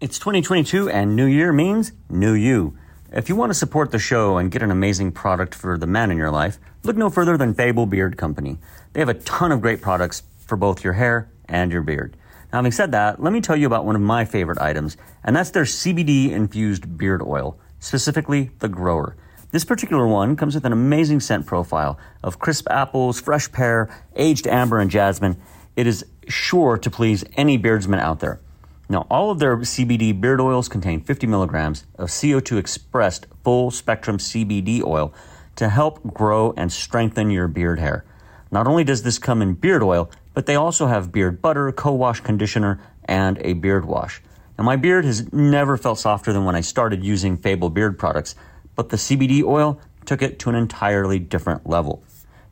It's 2022 and New Year means new you. If you want to support the show and get an amazing product for the man in your life, look no further than Fable Beard Company. They have a ton of great products for both your hair and your beard. Now, having said that, let me tell you about one of my favorite items, and that's their CBD infused beard oil, specifically the grower. This particular one comes with an amazing scent profile of crisp apples, fresh pear, aged amber, and jasmine. It is sure to please any beardsman out there. Now, all of their CBD beard oils contain 50 milligrams of CO2 expressed full spectrum CBD oil to help grow and strengthen your beard hair. Not only does this come in beard oil, but they also have beard butter, co wash conditioner, and a beard wash. Now, my beard has never felt softer than when I started using Fable beard products, but the CBD oil took it to an entirely different level.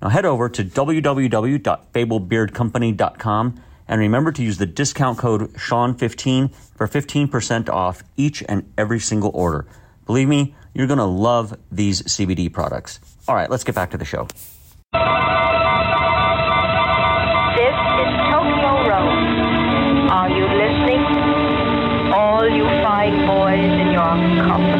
Now, head over to www.fablebeardcompany.com and remember to use the discount code Shawn15 for 15% off each and every single order. Believe me, you're going to love these CBD products. All right, let's get back to the show. This is Tokyo Road. Are you listening? All you fine boys in your comfortable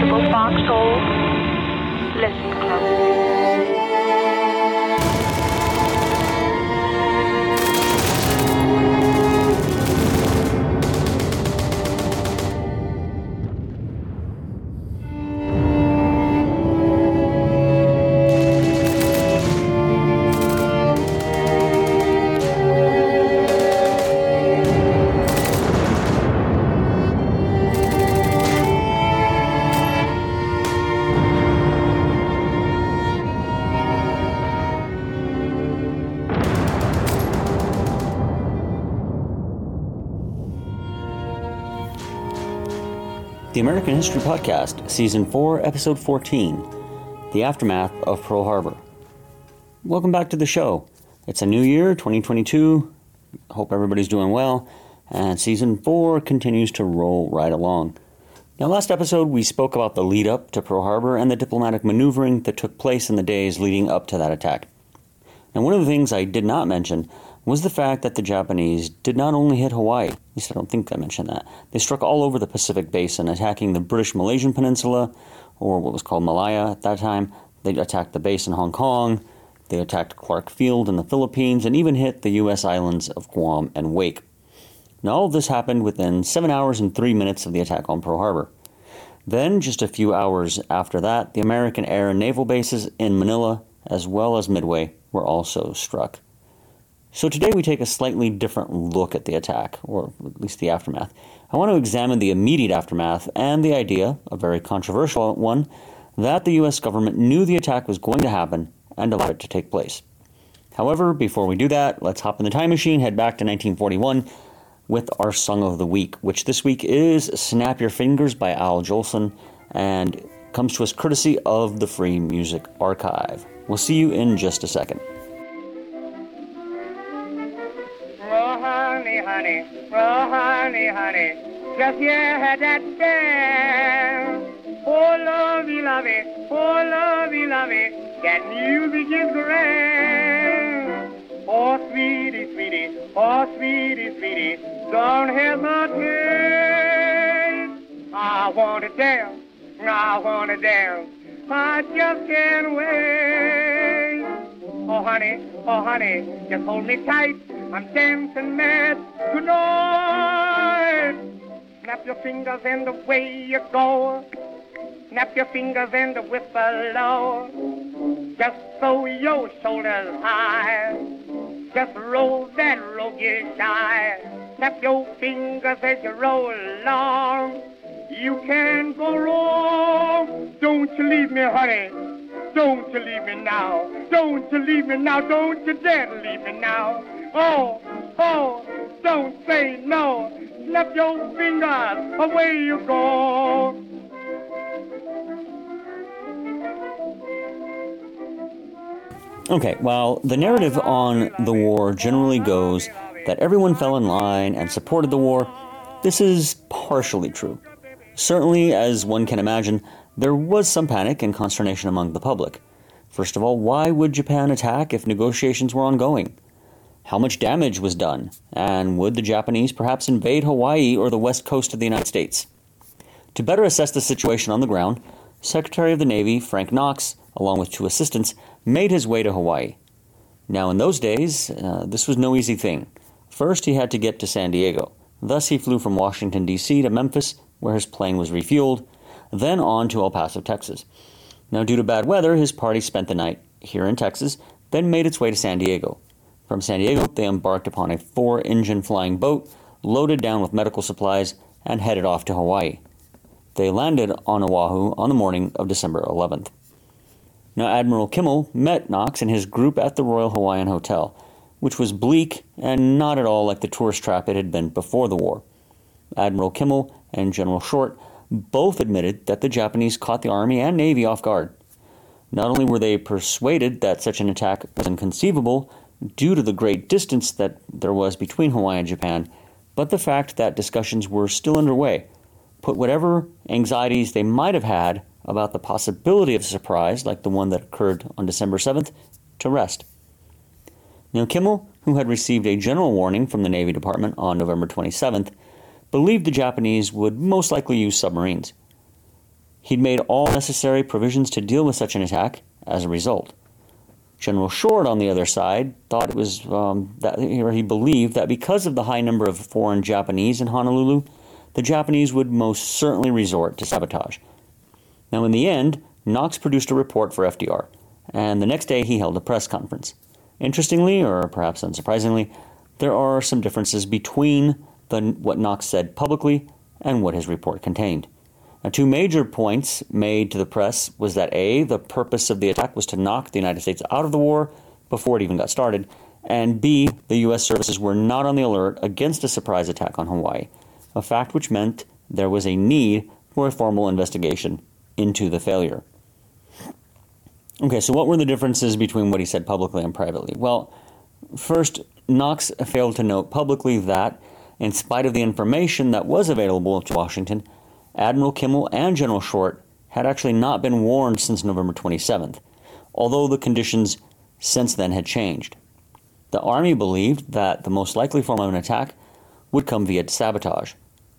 The American History Podcast, Season 4, Episode 14 The Aftermath of Pearl Harbor. Welcome back to the show. It's a new year, 2022. Hope everybody's doing well. And Season 4 continues to roll right along. Now, last episode, we spoke about the lead up to Pearl Harbor and the diplomatic maneuvering that took place in the days leading up to that attack. And one of the things I did not mention was the fact that the Japanese did not only hit Hawaii, at least I don't think I mentioned that, they struck all over the Pacific basin, attacking the British Malaysian Peninsula, or what was called Malaya at that time. They attacked the base in Hong Kong, they attacked Clark Field in the Philippines, and even hit the U.S. islands of Guam and Wake. Now, all of this happened within 7 hours and 3 minutes of the attack on Pearl Harbor. Then, just a few hours after that, the American air and naval bases in Manila, as well as Midway, were also struck. So today we take a slightly different look at the attack, or at least the aftermath. I want to examine the immediate aftermath and the idea, a very controversial one, that the US government knew the attack was going to happen and allowed it to take place. However, before we do that, let's hop in the time machine, head back to 1941 with our song of the week, which this week is Snap Your Fingers by Al Jolson and comes to us courtesy of the Free Music Archive. We'll see you in just a second. Honey, oh, honey, honey, just hear that dance. Oh, lovey, lovey, oh, lovey, lovey, that music is grand. Oh, sweetie, sweetie, oh, sweetie, sweetie, don't hesitate. I want to dance, I want to dance, I just can't wait. Oh, honey, oh, honey, just hold me tight. I'm dancing mad tonight. Snap your fingers and away you go. Snap your fingers and the whistle low. Just throw your shoulders high. Just roll that roguish eye. Snap your fingers as you roll along. You can't go wrong. Don't you leave me, honey. Don't you leave me now. Don't you leave me now. Don't you dare leave me now. Oh, oh, don't say no. Snap your fingers, away you go. Okay, well, the narrative on the war generally goes that everyone fell in line and supported the war. This is partially true. Certainly, as one can imagine, there was some panic and consternation among the public. First of all, why would Japan attack if negotiations were ongoing? How much damage was done? And would the Japanese perhaps invade Hawaii or the west coast of the United States? To better assess the situation on the ground, Secretary of the Navy Frank Knox, along with two assistants, made his way to Hawaii. Now, in those days, uh, this was no easy thing. First, he had to get to San Diego. Thus, he flew from Washington, D.C. to Memphis, where his plane was refueled, then on to El Paso, Texas. Now, due to bad weather, his party spent the night here in Texas, then made its way to San Diego. From San Diego, they embarked upon a four engine flying boat, loaded down with medical supplies, and headed off to Hawaii. They landed on Oahu on the morning of December 11th. Now, Admiral Kimmel met Knox and his group at the Royal Hawaiian Hotel, which was bleak and not at all like the tourist trap it had been before the war. Admiral Kimmel and General Short both admitted that the Japanese caught the Army and Navy off guard. Not only were they persuaded that such an attack was inconceivable due to the great distance that there was between Hawaii and Japan, but the fact that discussions were still underway put whatever anxieties they might have had about the possibility of a surprise like the one that occurred on December 7th to rest. Now, Kimmel, who had received a general warning from the Navy Department on November 27th, believed the Japanese would most likely use submarines. He'd made all necessary provisions to deal with such an attack as a result. General Short, on the other side, thought it was um, that he believed that because of the high number of foreign Japanese in Honolulu, the Japanese would most certainly resort to sabotage. Now, in the end, Knox produced a report for FDR, and the next day he held a press conference. Interestingly, or perhaps unsurprisingly, there are some differences between the, what Knox said publicly and what his report contained. Now, two major points made to the press was that A, the purpose of the attack was to knock the United States out of the war before it even got started, and B, the U.S. services were not on the alert against a surprise attack on Hawaii, a fact which meant there was a need for a formal investigation into the failure. Okay, so what were the differences between what he said publicly and privately? Well, first, Knox failed to note publicly that, in spite of the information that was available to Washington, Admiral Kimmel and General Short had actually not been warned since November 27th, although the conditions since then had changed. The Army believed that the most likely form of an attack would come via sabotage.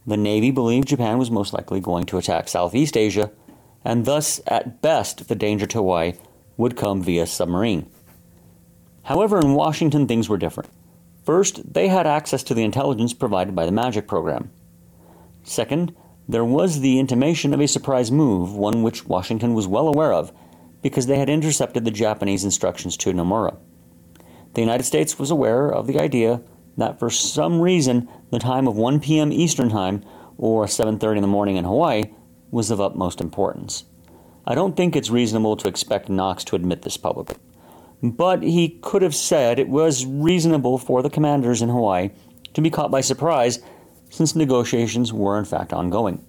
The Navy believed Japan was most likely going to attack Southeast Asia and thus, at best, the danger to Hawaii would come via submarine. However, in Washington, things were different. First, they had access to the intelligence provided by the MAGIC program. Second, there was the intimation of a surprise move, one which Washington was well aware of, because they had intercepted the Japanese instructions to Nomura. The United States was aware of the idea that for some reason the time of 1 p.m. Eastern Time or 7:30 in the morning in Hawaii was of utmost importance. I don't think it's reasonable to expect Knox to admit this publicly. But he could have said it was reasonable for the commanders in Hawaii to be caught by surprise since negotiations were in fact ongoing.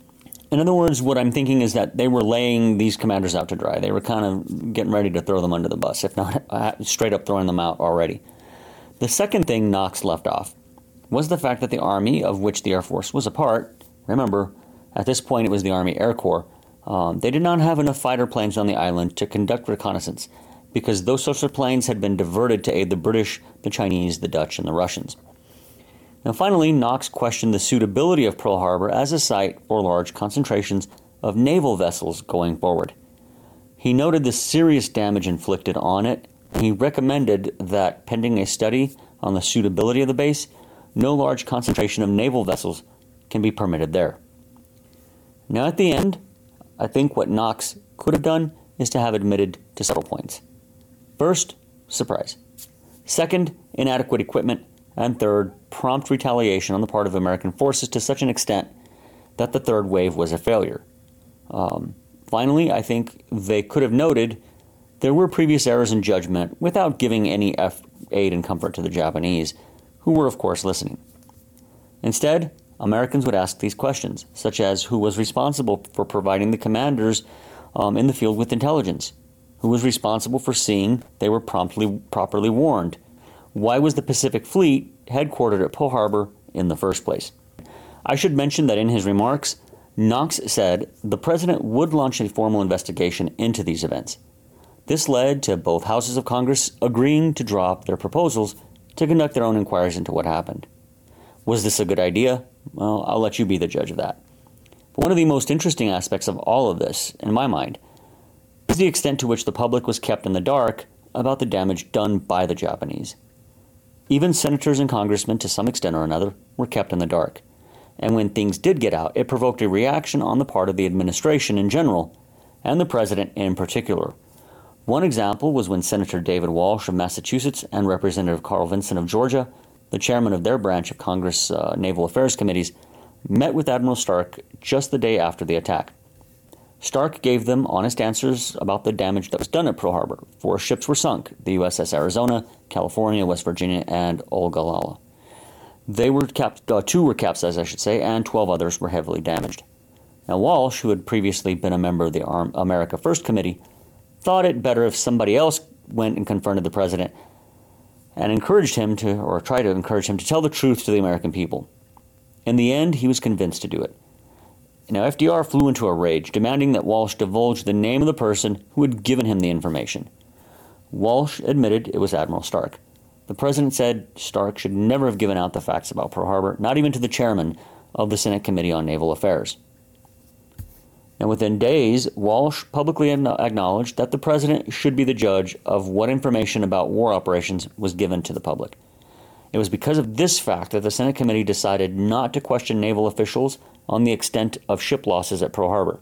In other words, what I'm thinking is that they were laying these commanders out to dry. They were kind of getting ready to throw them under the bus, if not straight up throwing them out already. The second thing Knox left off was the fact that the Army, of which the Air Force was a part, remember, at this point, it was the Army Air Corps. Um, they did not have enough fighter planes on the island to conduct reconnaissance because those sorts of planes had been diverted to aid the British, the Chinese, the Dutch, and the Russians. Now, finally, Knox questioned the suitability of Pearl Harbor as a site for large concentrations of naval vessels going forward. He noted the serious damage inflicted on it, he recommended that, pending a study on the suitability of the base, no large concentration of naval vessels can be permitted there. Now, at the end, I think what Knox could have done is to have admitted to several points. First, surprise. Second, inadequate equipment. And third, prompt retaliation on the part of American forces to such an extent that the third wave was a failure. Um, finally, I think they could have noted there were previous errors in judgment without giving any aid and comfort to the Japanese, who were, of course, listening. Instead, Americans would ask these questions, such as who was responsible for providing the commanders um, in the field with intelligence? Who was responsible for seeing they were promptly properly warned? Why was the Pacific Fleet headquartered at Pearl Harbor in the first place? I should mention that in his remarks, Knox said the president would launch a formal investigation into these events. This led to both houses of Congress agreeing to drop their proposals to conduct their own inquiries into what happened. Was this a good idea? Well, I'll let you be the judge of that. But one of the most interesting aspects of all of this, in my mind, is the extent to which the public was kept in the dark about the damage done by the Japanese. Even senators and congressmen, to some extent or another, were kept in the dark. And when things did get out, it provoked a reaction on the part of the administration in general, and the president in particular. One example was when Senator David Walsh of Massachusetts and Representative Carl Vinson of Georgia, the chairman of their branch of Congress uh, Naval Affairs Committees, met with Admiral Stark just the day after the attack. Stark gave them honest answers about the damage that was done at Pearl Harbor. Four ships were sunk the USS Arizona, California, West Virginia, and Ogallala. They were cap- uh, two were capsized, I should say, and 12 others were heavily damaged. Now, Walsh, who had previously been a member of the Arm- America First Committee, thought it better if somebody else went and confronted the president and encouraged him to, or tried to encourage him to tell the truth to the American people. In the end, he was convinced to do it. Now, FDR flew into a rage, demanding that Walsh divulge the name of the person who had given him the information. Walsh admitted it was Admiral Stark. The president said Stark should never have given out the facts about Pearl Harbor, not even to the chairman of the Senate Committee on Naval Affairs. And within days, Walsh publicly acknowledged that the president should be the judge of what information about war operations was given to the public. It was because of this fact that the Senate committee decided not to question naval officials on the extent of ship losses at Pearl Harbor.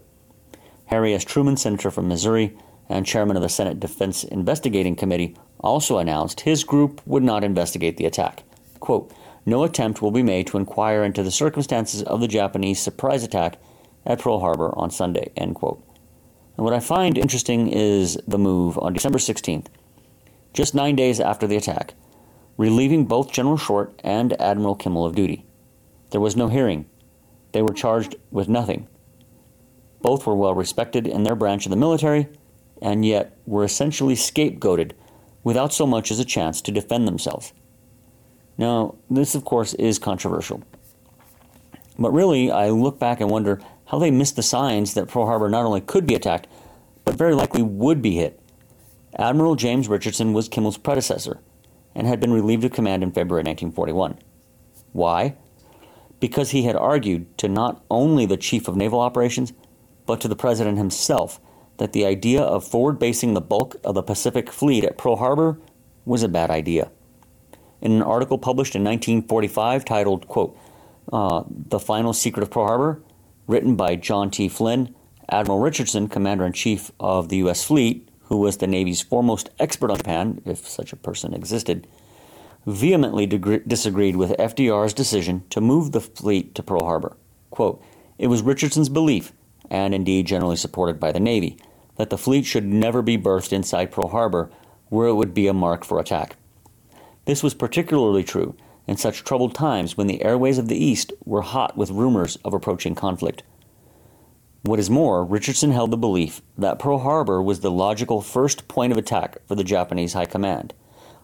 Harry S. Truman, senator from Missouri and chairman of the Senate Defense Investigating Committee, also announced his group would not investigate the attack. Quote, no attempt will be made to inquire into the circumstances of the Japanese surprise attack at Pearl Harbor on Sunday. End quote. And what I find interesting is the move on December 16th, just nine days after the attack, relieving both General Short and Admiral Kimmel of duty. There was no hearing. They were charged with nothing. Both were well respected in their branch of the military, and yet were essentially scapegoated without so much as a chance to defend themselves. Now, this, of course, is controversial. But really, I look back and wonder how they missed the signs that Pearl Harbor not only could be attacked, but very likely would be hit. Admiral James Richardson was Kimmel's predecessor and had been relieved of command in February 1941. Why? Because he had argued to not only the Chief of Naval Operations, but to the President himself that the idea of forward basing the bulk of the Pacific Fleet at Pearl Harbor was a bad idea. In an article published in 1945 titled, quote, uh, The Final Secret of Pearl Harbor, written by John T. Flynn, Admiral Richardson, Commander in Chief of the U.S. Fleet, who was the Navy's foremost expert on Japan, if such a person existed, vehemently disagreed with FDR's decision to move the fleet to Pearl Harbor. Quote, it was Richardson's belief, and indeed generally supported by the Navy, that the fleet should never be berthed inside Pearl Harbor, where it would be a mark for attack. This was particularly true in such troubled times when the airways of the East were hot with rumors of approaching conflict. What is more, Richardson held the belief that Pearl Harbor was the logical first point of attack for the Japanese High Command,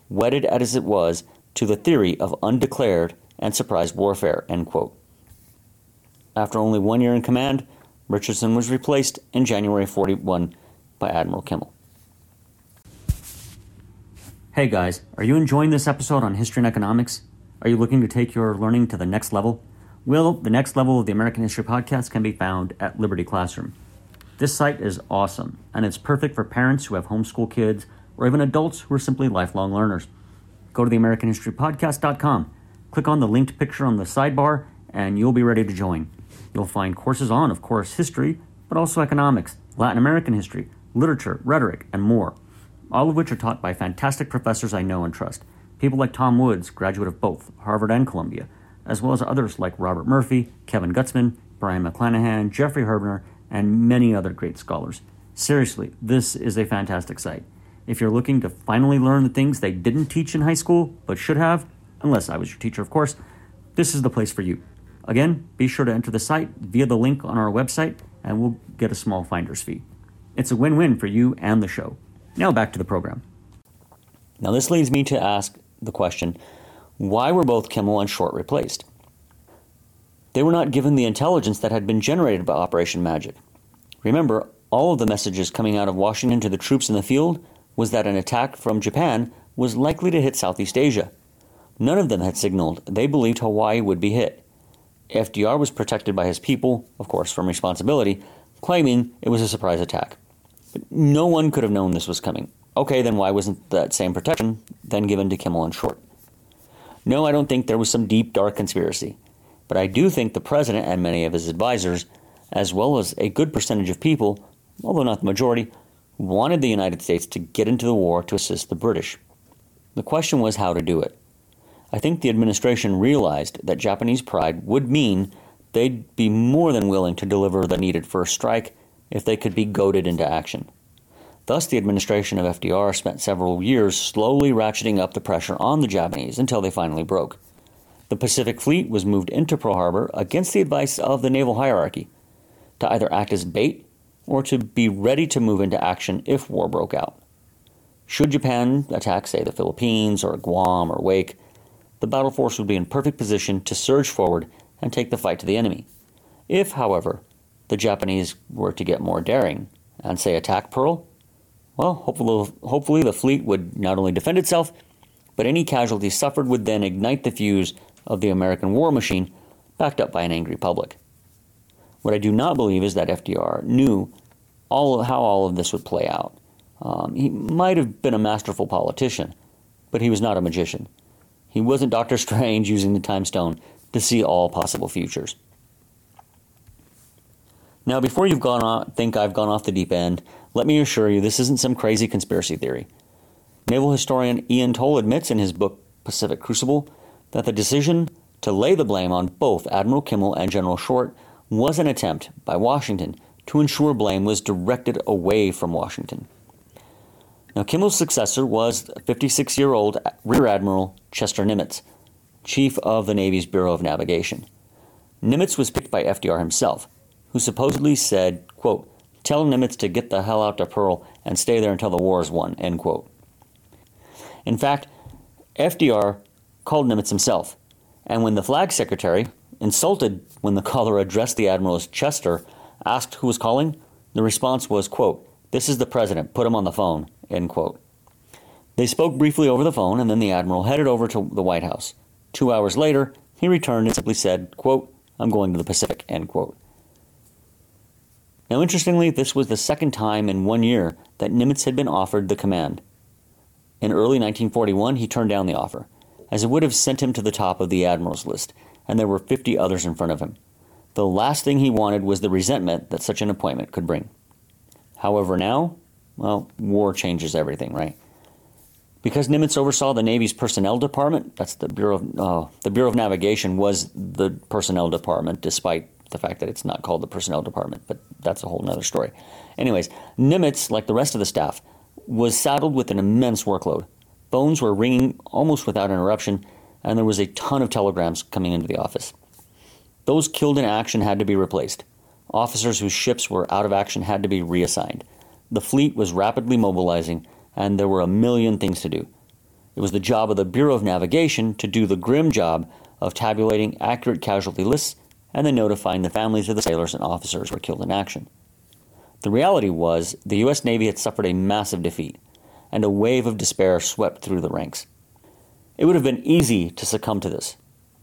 wedded as it was to the theory of undeclared and surprise warfare. After only one year in command, Richardson was replaced in January 41 by Admiral Kimmel. Hey guys, are you enjoying this episode on history and economics? Are you looking to take your learning to the next level? Well, the next level of the American History Podcast can be found at Liberty Classroom. This site is awesome, and it's perfect for parents who have homeschool kids or even adults who are simply lifelong learners. Go to the AmericanHistoryPodcast.com, click on the linked picture on the sidebar, and you'll be ready to join. You'll find courses on, of course, history, but also economics, Latin American history, literature, rhetoric, and more, all of which are taught by fantastic professors I know and trust. People like Tom Woods, graduate of both Harvard and Columbia, as well as others like Robert Murphy, Kevin Gutzman, Brion McClanahan, Jeffrey Herbner, and many other great scholars. Seriously, this is a fantastic site. If you're looking to finally learn the things they didn't teach in high school but should have, unless I was your teacher, of course, this is the place for you. Again, be sure to enter the site via the link on our website, and we'll get a small finder's fee. It's a win win for you and the show. Now back to the program. Now, this leads me to ask the question why were both Kimmel and Short replaced? They were not given the intelligence that had been generated by Operation Magic. Remember, all of the messages coming out of Washington to the troops in the field was that an attack from Japan was likely to hit Southeast Asia. None of them had signaled they believed Hawaii would be hit. FDR was protected by his people, of course, from responsibility, claiming it was a surprise attack. But no one could have known this was coming. Okay, then why wasn't that same protection then given to Kimmel and Short? No, I don't think there was some deep, dark conspiracy. But I do think the president and many of his advisors, as well as a good percentage of people, although not the majority, wanted the United States to get into the war to assist the British. The question was how to do it. I think the administration realized that Japanese pride would mean they'd be more than willing to deliver the needed first strike if they could be goaded into action. Thus, the administration of FDR spent several years slowly ratcheting up the pressure on the Japanese until they finally broke. The Pacific Fleet was moved into Pearl Harbor against the advice of the naval hierarchy to either act as bait or to be ready to move into action if war broke out. Should Japan attack, say, the Philippines or Guam or Wake, the battle force would be in perfect position to surge forward and take the fight to the enemy. If, however, the Japanese were to get more daring and, say, attack Pearl, well, hopefully, hopefully the fleet would not only defend itself, but any casualties suffered would then ignite the fuse of the American war machine, backed up by an angry public. What I do not believe is that FDR knew all how all of this would play out. Um, he might have been a masterful politician, but he was not a magician. He wasn't Doctor Strange using the time stone to see all possible futures. Now, before you've gone on, think I've gone off the deep end, let me assure you this isn't some crazy conspiracy theory. Naval historian Ian Toll admits in his book Pacific Crucible that the decision to lay the blame on both Admiral Kimmel and General Short was an attempt by Washington to ensure blame was directed away from Washington. Now, Kimmel's successor was 56 year old Rear Admiral Chester Nimitz, chief of the Navy's Bureau of Navigation. Nimitz was picked by FDR himself, who supposedly said, quote, Tell Nimitz to get the hell out to Pearl and stay there until the war is won, end quote. In fact, FDR called Nimitz himself, and when the flag secretary, insulted when the caller addressed the admiral as Chester, asked who was calling, the response was, quote, This is the president, put him on the phone, End quote. They spoke briefly over the phone, and then the admiral headed over to the White House. Two hours later, he returned and simply said, quote, I'm going to the Pacific, end quote. Now, interestingly, this was the second time in one year that Nimitz had been offered the command. In early 1941, he turned down the offer, as it would have sent him to the top of the admiral's list, and there were 50 others in front of him. The last thing he wanted was the resentment that such an appointment could bring. However, now, well, war changes everything, right? Because Nimitz oversaw the Navy's personnel department, that's the Bureau of, uh, the Bureau of Navigation was the personnel department, despite the fact that it's not called the personnel department, but that's a whole other story. Anyways, Nimitz, like the rest of the staff, was saddled with an immense workload. Phones were ringing almost without interruption, and there was a ton of telegrams coming into the office. Those killed in action had to be replaced. Officers whose ships were out of action had to be reassigned. The fleet was rapidly mobilizing, and there were a million things to do. It was the job of the Bureau of Navigation to do the grim job of tabulating accurate casualty lists and then notifying the families of the sailors and officers who were killed in action. The reality was the U.S. Navy had suffered a massive defeat, and a wave of despair swept through the ranks. It would have been easy to succumb to this.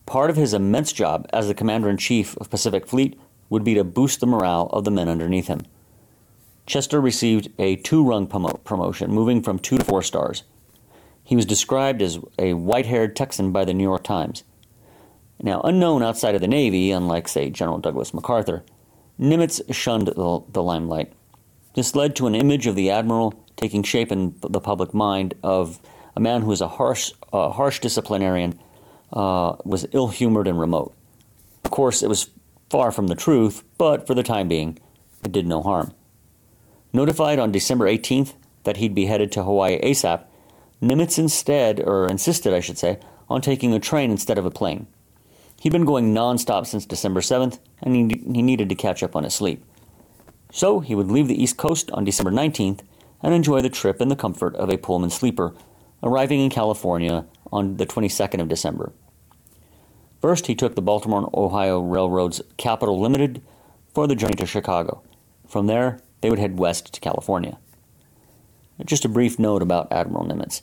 Part of his immense job as the Commander in Chief of Pacific Fleet would be to boost the morale of the men underneath him. Chester received a two rung promotion, moving from two to four stars. He was described as a white haired Texan by the New York Times. Now, unknown outside of the Navy, unlike, say, General Douglas MacArthur, Nimitz shunned the, the limelight. This led to an image of the admiral taking shape in the public mind of a man who was a harsh, uh, harsh disciplinarian, uh, was ill humored and remote. Of course, it was far from the truth, but for the time being, it did no harm. Notified on December 18th that he'd be headed to Hawaii ASAP, Nimitz instead, or insisted, I should say, on taking a train instead of a plane. He'd been going nonstop since December 7th, and he, he needed to catch up on his sleep. So he would leave the East Coast on December 19th and enjoy the trip in the comfort of a Pullman sleeper, arriving in California on the 22nd of December. First, he took the Baltimore and Ohio Railroad's Capital Limited for the journey to Chicago. From there, they would head west to California. Just a brief note about Admiral Nimitz.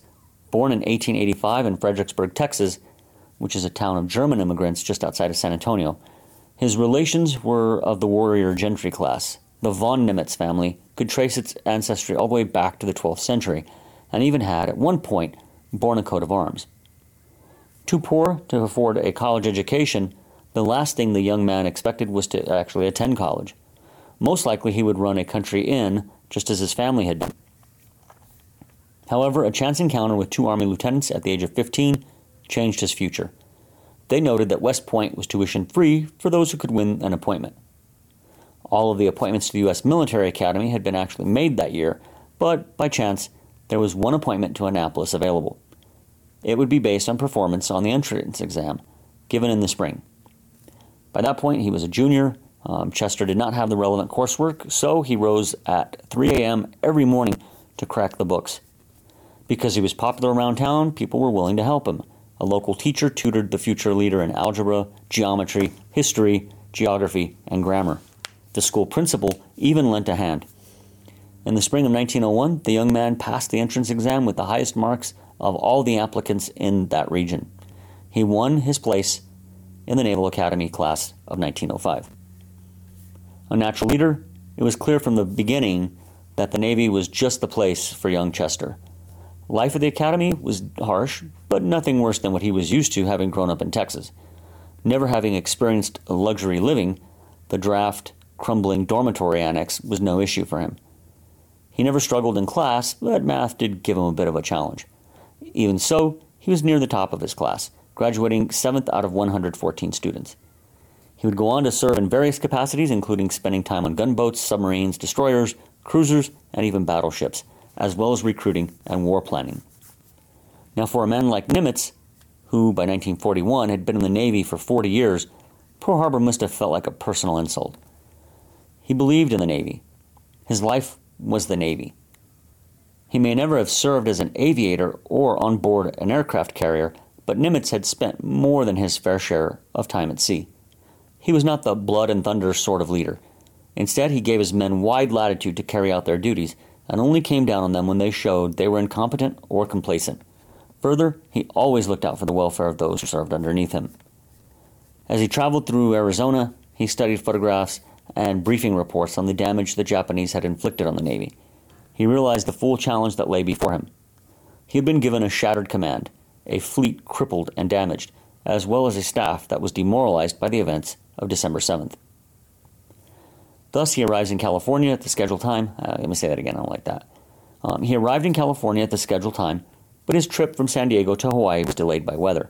Born in 1885 in Fredericksburg, Texas, which is a town of German immigrants just outside of San Antonio, His relations were of the warrior gentry class. The von Nimitz family could trace its ancestry all the way back to the 12th century, and even had, at one point, borne a coat of arms. Too poor to afford a college education, the last thing the young man expected was to actually attend college. Most likely he would run a country inn, just as his family had done. However, a chance encounter with two Army lieutenants at the age of 15 changed his future. They noted that West Point was tuition free for those who could win an appointment. All of the appointments to the U.S. Military Academy had been actually made that year, but by chance, there was one appointment to Annapolis available. It would be based on performance on the entrance exam, given in the spring. By that point, he was a junior. Um, Chester did not have the relevant coursework, so he rose at 3 a.m. every morning to crack the books. Because he was popular around town, people were willing to help him. A local teacher tutored the future leader in algebra, geometry, history, geography, and grammar. The school principal even lent a hand. In the spring of 1901, the young man passed the entrance exam with the highest marks of all the applicants in that region. He won his place in the Naval Academy class of 1905. A natural leader, it was clear from the beginning that the Navy was just the place for young Chester. Life at the Academy was harsh, but nothing worse than what he was used to having grown up in Texas. Never having experienced luxury living, the draft, crumbling dormitory annex was no issue for him. He never struggled in class, but math did give him a bit of a challenge. Even so, he was near the top of his class, graduating 7th out of 114 students. He would go on to serve in various capacities, including spending time on gunboats, submarines, destroyers, cruisers, and even battleships, as well as recruiting and war planning. Now, for a man like Nimitz, who by 1941 had been in the Navy for 40 years, Pearl Harbor must have felt like a personal insult. He believed in the Navy. His life was the Navy. He may never have served as an aviator or on board an aircraft carrier, but Nimitz had spent more than his fair share of time at sea. He was not the blood and thunder sort of leader. Instead, he gave his men wide latitude to carry out their duties and only came down on them when they showed they were incompetent or complacent. Further, he always looked out for the welfare of those who served underneath him. As he traveled through Arizona, he studied photographs and briefing reports on the damage the Japanese had inflicted on the Navy he realized the full challenge that lay before him. He had been given a shattered command, a fleet crippled and damaged, as well as a staff that was demoralized by the events of December 7th. Thus, he arrives in California at the scheduled time. Uh, let me say that again, I don't like that. Um, he arrived in California at the scheduled time, but his trip from San Diego to Hawaii was delayed by weather.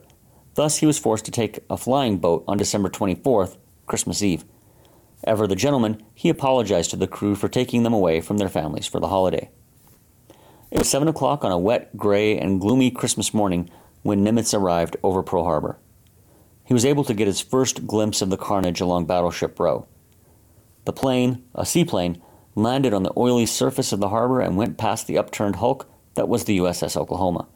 Thus, he was forced to take a flying boat on December 24th, Christmas Eve. Ever the gentleman, he apologized to the crew for taking them away from their families for the holiday. It was seven o'clock on a wet, gray, and gloomy Christmas morning when Nimitz arrived over Pearl Harbor. He was able to get his first glimpse of the carnage along Battleship Row. The plane, a seaplane, landed on the oily surface of the harbor and went past the upturned hulk that was the USS Oklahoma.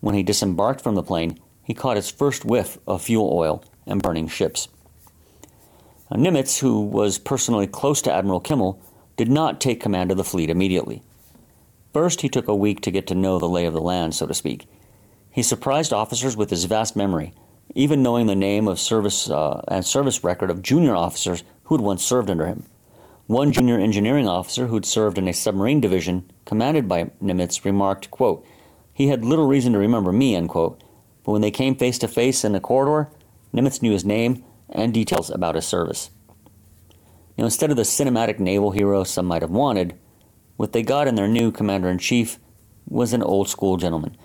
When he disembarked from the plane, he caught his first whiff of fuel oil and burning ships. Nimitz, who was personally close to Admiral Kimmel, did not take command of the fleet immediately. First, he took a week to get to know the lay of the land, so to speak. He surprised officers with his vast memory, even knowing the name of service uh, and service record of junior officers who had once served under him. One junior engineering officer who had served in a submarine division commanded by Nimitz remarked, quote, He had little reason to remember me, but when they came face to face in the corridor, Nimitz knew his name and details about his service. Now, instead of the cinematic naval hero some might have wanted, what they got in their new commander in chief was an old school gentleman,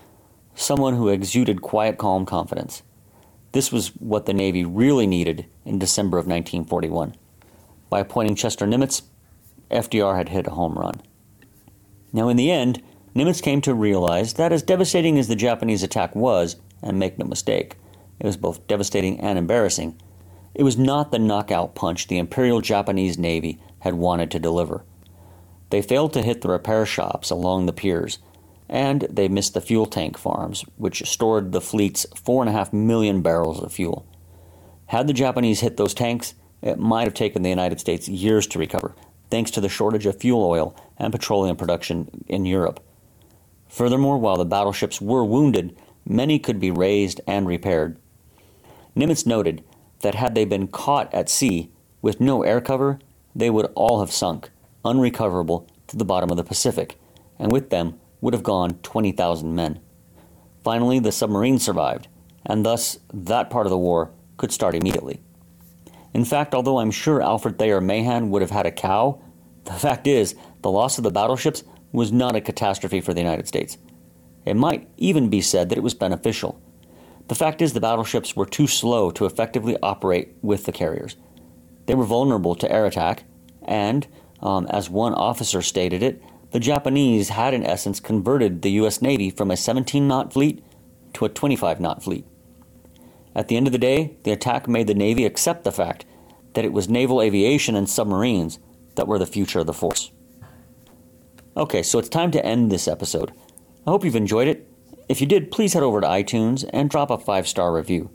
someone who exuded quiet, calm confidence. This was what the Navy really needed in December of 1941. By appointing Chester Nimitz, FDR had hit a home run. Now, in the end, Nimitz came to realize that as devastating as the Japanese attack was, and make no mistake, it was both devastating and embarrassing, it was not the knockout punch the Imperial Japanese Navy had wanted to deliver. They failed to hit the repair shops along the piers, and they missed the fuel tank farms, which stored the fleet's 4.5 million barrels of fuel. Had the Japanese hit those tanks, it might have taken the United States years to recover, thanks to the shortage of fuel oil and petroleum production in Europe. Furthermore, while the battleships were wounded, many could be raised and repaired. Nimitz noted that had they been caught at sea with no air cover, they would all have sunk, unrecoverable, to the bottom of the Pacific, and with them would have gone 20,000 men. Finally, the submarine survived, and thus that part of the war could start immediately. In fact, although I'm sure Alfred Thayer Mahan would have had a cow, the fact is the loss of the battleships was not a catastrophe for the United States. It might even be said that it was beneficial. The fact is, the battleships were too slow to effectively operate with the carriers. They were vulnerable to air attack, and, um, as one officer stated it, the Japanese had in essence converted the U.S. Navy from a 17 knot fleet to a 25 knot fleet. At the end of the day, the attack made the Navy accept the fact that it was naval aviation and submarines that were the future of the force. Okay, so it's time to end this episode. I hope you've enjoyed it. If you did, please head over to iTunes and drop a five star review.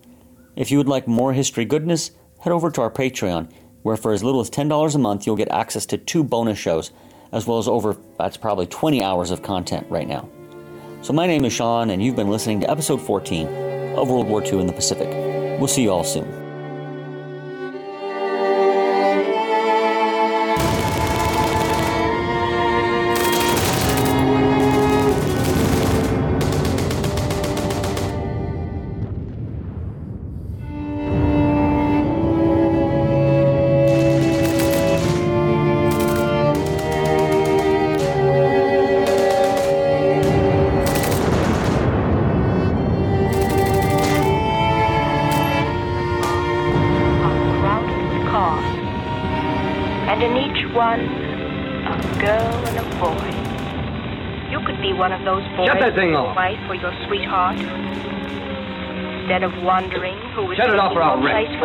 If you would like more history goodness, head over to our Patreon, where for as little as $10 a month, you'll get access to two bonus shows, as well as over, that's probably 20 hours of content right now. So, my name is Sean, and you've been listening to episode 14 of World War II in the Pacific. We'll see you all soon. Instead wondering who was Shut it off or I'll taking